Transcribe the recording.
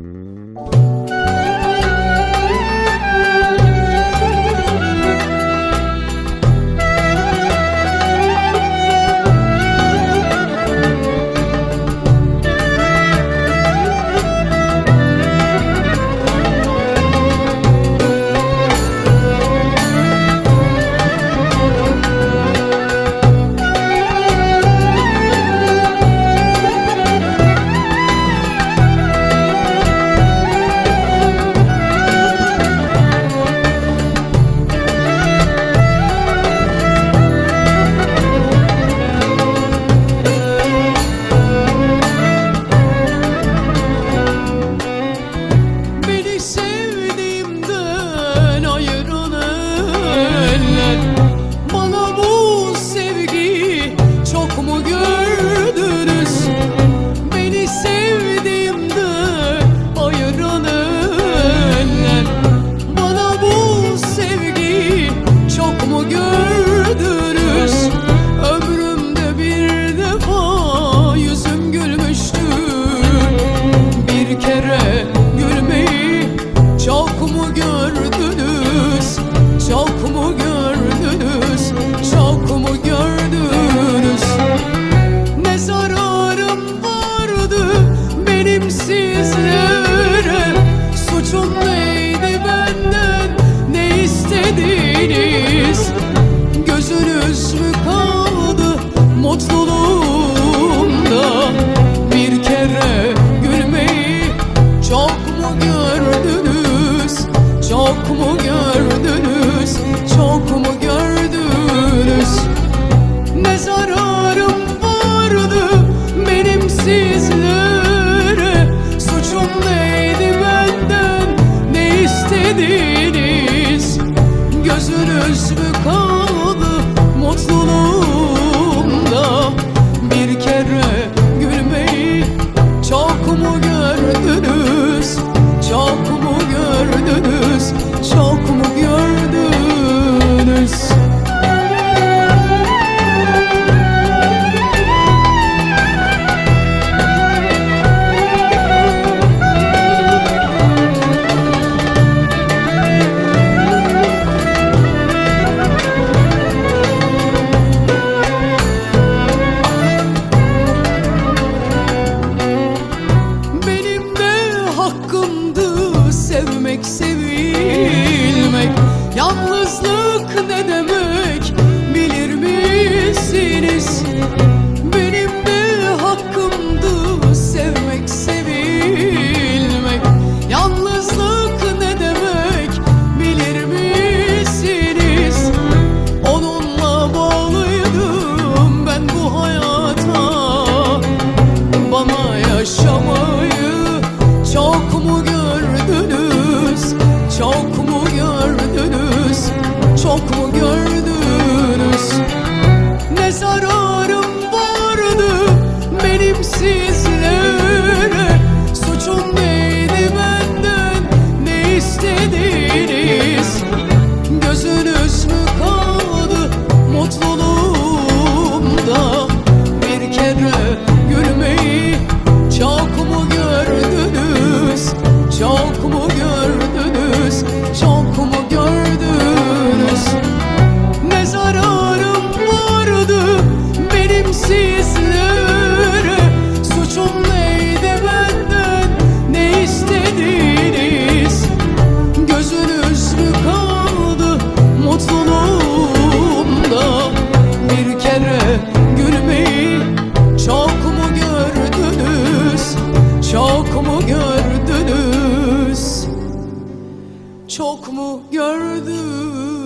Música Gözünüz çok mu gördüm